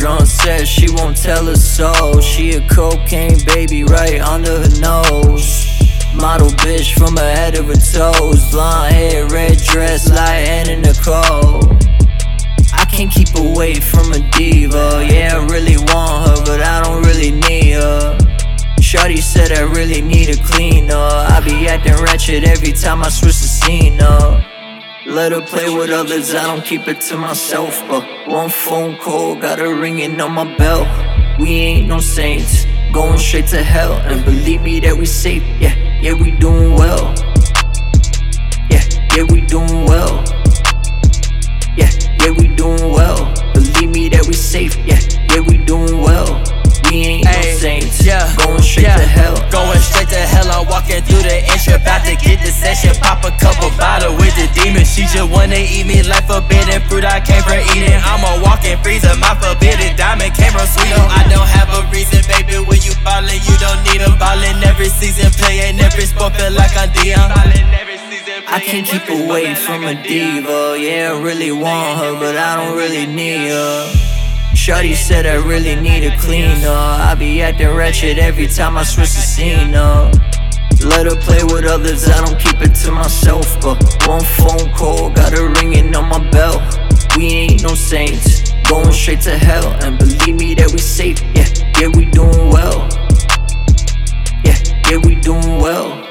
says she won't tell us so. She a cocaine baby right under her nose. Model bitch from her head to her toes. Blonde hair, red dress like Anna Nicole. I can't keep away from a diva. Yeah, I really want her, but I don't really need her. Shorty said I really need a cleaner. I be acting wretched every time I switch the scene up. Let her play with others, I don't keep it to myself. But one phone call, got her ringing on my bell. We ain't no saints, going straight to hell. And believe me that we safe, yeah, yeah, we doing well. Yeah, yeah, we doing well. Walking through the entry, about to get the session. Pop a couple bottle with the demon. She just wanna eat me like forbidden fruit. I came from eating. I'm a walking freezer. My forbidden diamond came from Sweden. I don't have a reason, baby. When you ballin', you don't need a ballin' every season. Playing every sport, feel like I'm Deion. I can't keep away from a diva. Yeah, I really want her, but I don't really need her. Shorty said I really need a cleaner. I be acting wretched every time I switch the scene others, I don't keep it to myself But one phone call, got a ringing on my bell. We ain't no saints, going straight to hell And believe me that we safe, yeah, yeah we doing well. Yeah, yeah we doing well.